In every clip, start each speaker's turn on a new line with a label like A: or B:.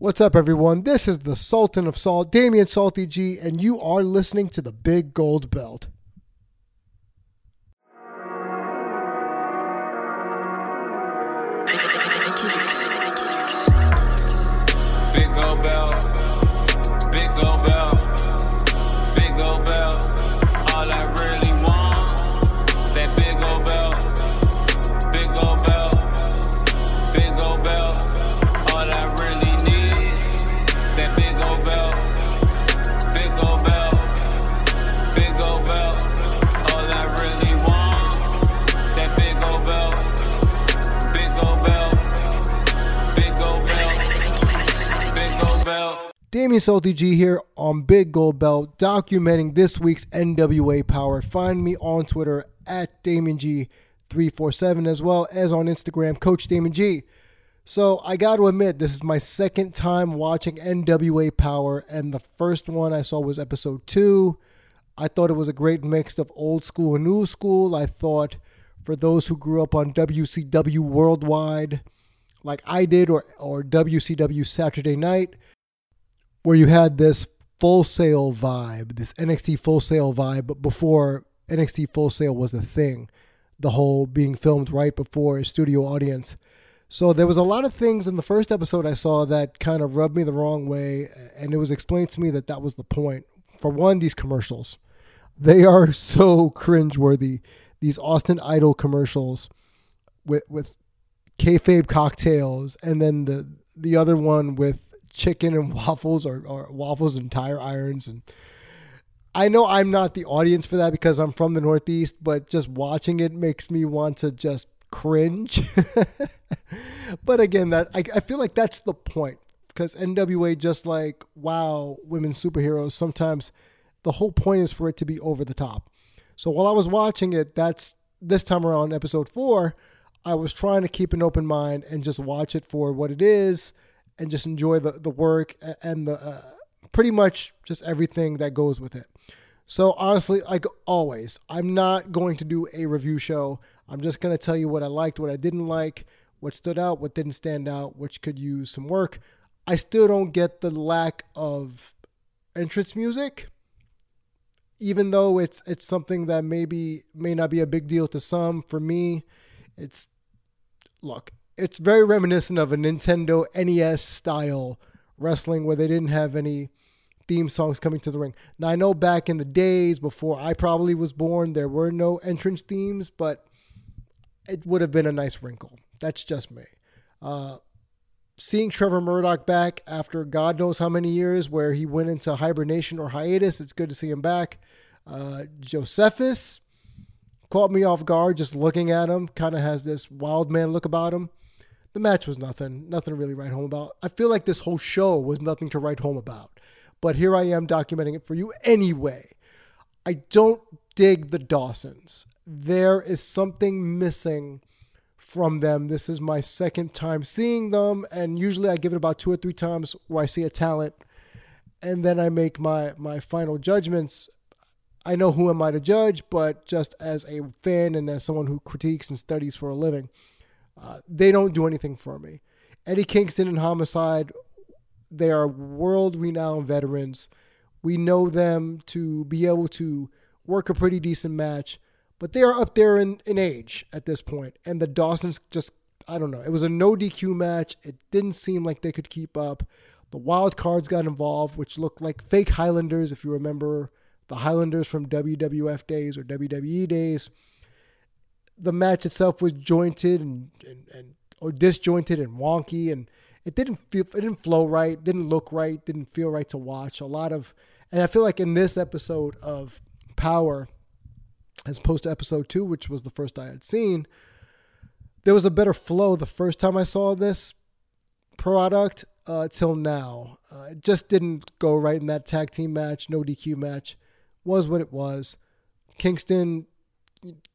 A: What's up, everyone? This is the Sultan of Salt, Damian Salty G, and you are listening to the Big Gold Belt. Damian Salty G here on Big Gold Belt, documenting this week's NWA Power. Find me on Twitter at DamianG347 as well as on Instagram, Coach Damon G. So I got to admit, this is my second time watching NWA Power, and the first one I saw was episode two. I thought it was a great mix of old school and new school. I thought for those who grew up on WCW Worldwide, like I did, or, or WCW Saturday Night, where you had this Full Sail vibe, this NXT Full Sail vibe, but before NXT Full Sail was a thing, the whole being filmed right before a studio audience. So there was a lot of things in the first episode I saw that kind of rubbed me the wrong way, and it was explained to me that that was the point. For one, these commercials, they are so cringeworthy. These Austin Idol commercials with with kayfabe cocktails, and then the the other one with chicken and waffles or, or waffles and tire irons and I know I'm not the audience for that because I'm from the Northeast, but just watching it makes me want to just cringe. but again, that I, I feel like that's the point because NWA, just like wow, women superheroes, sometimes the whole point is for it to be over the top. So while I was watching it, that's this time around, episode four, I was trying to keep an open mind and just watch it for what it is and just enjoy the, the work and the uh, pretty much just everything that goes with it. So honestly, like always, I'm not going to do a review show. I'm just going to tell you what I liked, what I didn't like, what stood out, what didn't stand out, which could use some work. I still don't get the lack of entrance music, even though it's it's something that maybe may not be a big deal to some. For me, it's look, it's very reminiscent of a Nintendo NES style wrestling where they didn't have any theme songs coming to the ring. Now I know back in the days before I probably was born, there were no entrance themes, but it would have been a nice wrinkle. That's just me. Uh, seeing Trevor Murdoch back after God knows how many years, where he went into hibernation or hiatus, it's good to see him back. Uh, Jocephus caught me off guard just looking at him. Kind of has this wild man look about him. The match was nothing, nothing to really write home about. I feel like this whole show was nothing to write home about. But here I am documenting it for you anyway. I don't dig the Dawsons. There is something missing from them. This is my second time seeing them, and usually I give it about two or three times where I see a talent, and then I make my my final judgments. I know who am I to judge, but just as a fan and as someone who critiques and studies for a living, uh, they don't do anything for me. Eddie Kingston and Homicide, they are world renowned veterans. We know them to be able to work a pretty decent match, but they are up there in, in age at this point. And the Dawsons just, I don't know. It was a no DQ match. It didn't seem like they could keep up. The wild cards got involved, which looked like fake Highlanders, if you remember the Highlanders from WWF days or WWE days. The match itself was jointed and, and, and or disjointed and wonky and it didn't feel it didn't flow right, didn't look right, didn't feel right to watch. A lot of and I feel like in this episode of Power, as opposed to episode two, which was the first I had seen, there was a better flow the first time I saw this product uh, till now. Uh, it just didn't go right in that tag team match, no DQ match. Was what it was. Kingston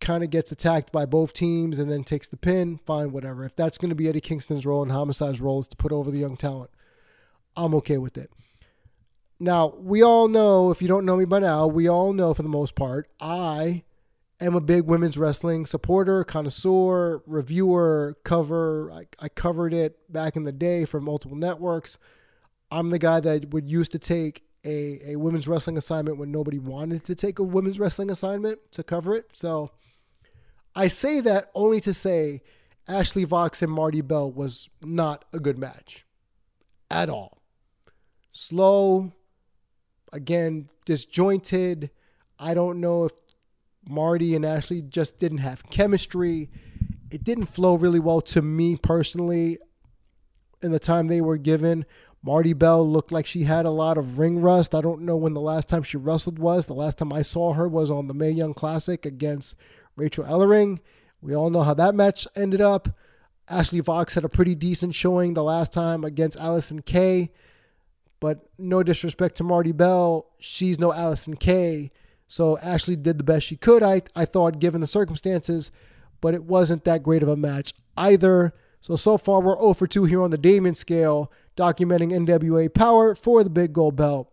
A: kind of gets attacked by both teams and then takes the pin. Fine, whatever. If that's going to be Eddie Kingston's role and Homicide's role is to put over the young talent, I'm okay with it. Now, we all know, if you don't know me by now, we all know for the most part, I am a big women's wrestling supporter, connoisseur, reviewer, cover. I, I covered it back in the day for multiple networks. I'm the guy that would used to take a, a women's wrestling assignment when nobody wanted to take a women's wrestling assignment to cover it. So I say that only to say Ashley Vox and Marti Belle was not a good match at all. Slow, again, disjointed. I don't know if Marti and Ashley just didn't have chemistry. It didn't flow really well to me personally in the time they were given. Marti Belle looked like she had a lot of ring rust. I don't know when the last time she wrestled was. The last time I saw her was on the Mae Young Classic against Rachel Ellering. We all know how that match ended up. Ashley Vox had a pretty decent showing the last time against Allysin Kay. But no disrespect to Marti Belle, she's no Allysin Kay. So Ashley did the best she could, I, I thought, given the circumstances, but it wasn't that great of a match either. So, so far, we're 0 for 2 here on the Damon scale, documenting NWA power for the big gold belt.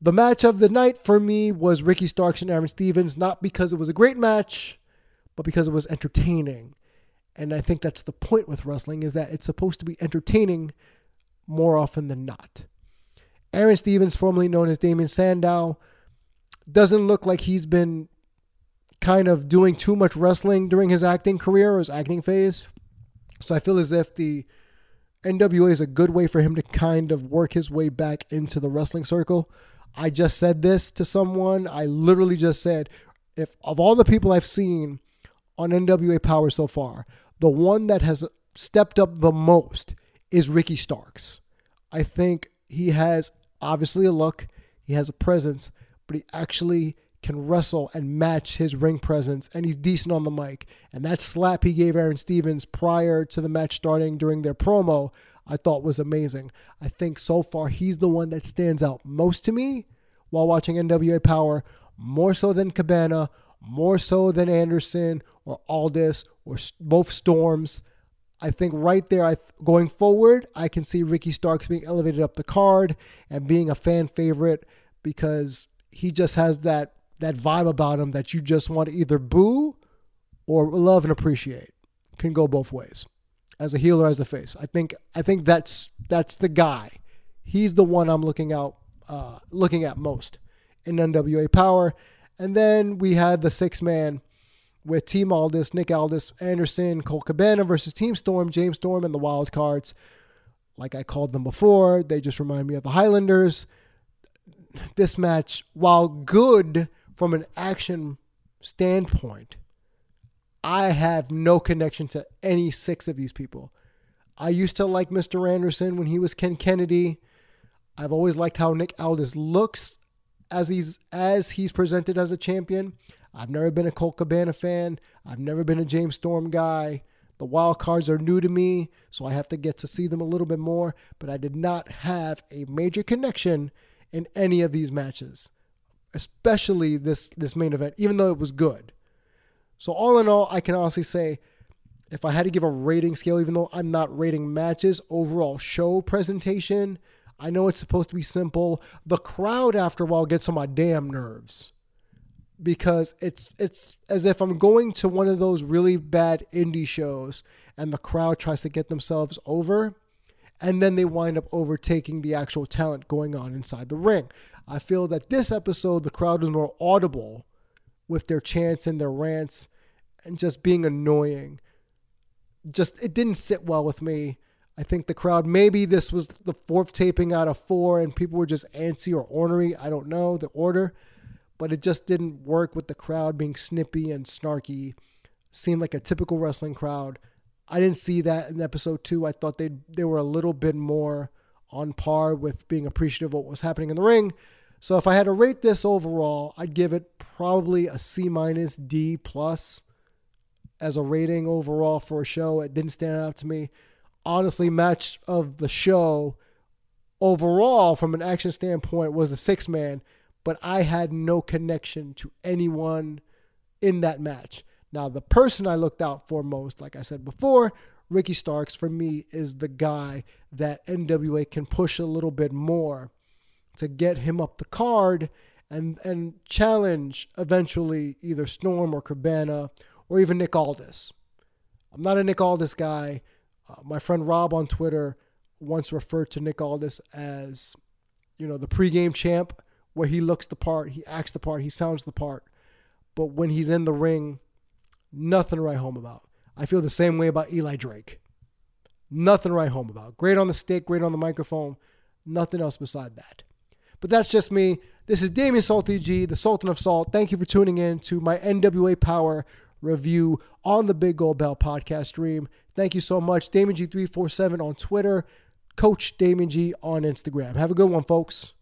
A: The match of the night for me was Ricky Starks and Aaron Stevens, not because it was a great match, but because it was entertaining. And I think that's the point with wrestling is that it's supposed to be entertaining more often than not. Aaron Stevens, formerly known as Damien Sandow, doesn't look like he's been kind of doing too much wrestling during his acting career or his acting phase. So I feel as if the NWA is a good way for him to kind of work his way back into the wrestling circle. I just said this to someone. I literally just said, if of all the people I've seen on NWA Power so far, the one that has stepped up the most is Ricky Starks. I think he has obviously a look, he has a presence, but he actually can wrestle and match his ring presence, and he's decent on the mic. And that slap he gave Aaron Stevens prior to the match starting during their promo, I thought was amazing. I think so far he's the one that stands out most to me while watching NWA Power, more so than Cabana, more so than Anderson or Aldis or both Storms. I think right there, I going forward, I can see Ricky Starks being elevated up the card and being a fan favorite because he just has that that vibe about him that you just want to either boo or love and appreciate. Can go both ways, as a healer, as a face. I think I think that's that's the guy. He's the one I'm looking out uh, looking at most in NWA Power. And then we had the six man with Team Aldis, Nick Aldis, Anderson, Colt Cabana versus Team Storm, James Storm, and the Wild Cards. Like I called them before, they just remind me of the Highlanders. This match, while good from an action standpoint, I have no connection to any six of these people. I used to like Mr. Anderson when he was Ken Kennedy. I've always liked how Nick Aldis looks as he's as he's presented as a champion. I've never been a Colt Cabana fan. I've never been a James Storm guy. The wild cards are new to me, so I have to get to see them a little bit more. But I did not have a major connection in any of these matches, especially this this main event, even though it was good. So all in all, I can honestly say, if I had to give a rating scale, even though I'm not rating matches, overall show presentation, I know it's supposed to be simple. The crowd after a while gets on my damn nerves because it's it's as if I'm going to one of those really bad indie shows and the crowd tries to get themselves over and then they wind up overtaking the actual talent going on inside the ring. I feel that this episode the crowd was more audible with their chants and their rants and just being annoying. Just it didn't sit well with me. I think the crowd maybe this was the fourth taping out of four and people were just antsy or ornery. I don't know the order but it just didn't work with the crowd being snippy and snarky. Seemed like a typical wrestling crowd. I didn't see that in episode two. I thought they they were a little bit more on par with being appreciative of what was happening in the ring. So if I had to rate this overall, I'd give it probably a C minus D plus as a rating overall for a show. It didn't stand out to me. Honestly, match of the show overall from an action standpoint was a six man but I had no connection to anyone in that match. Now, the person I looked out for most, like I said before, Ricky Starks, for me, is the guy that NWA can push a little bit more to get him up the card and, and challenge eventually either Storm or Cabana or even Nick Aldis. I'm not a Nick Aldis guy. Uh, my friend Rob on Twitter once referred to Nick Aldis as, you know, the pregame champ, where he looks the part, he acts the part, he sounds the part. But when he's in the ring, nothing to write home about. I feel the same way about Eli Drake. Nothing to write home about. Great on the stick, great on the microphone. Nothing else beside that. But that's just me. This is Damien Salty G, the Sultan of Salt. Thank you for tuning in to my NWA Power review on the Big Gold Belt podcast stream. Thank you so much. Damien G347 on Twitter, Coach Damien G on Instagram. Have a good one, folks.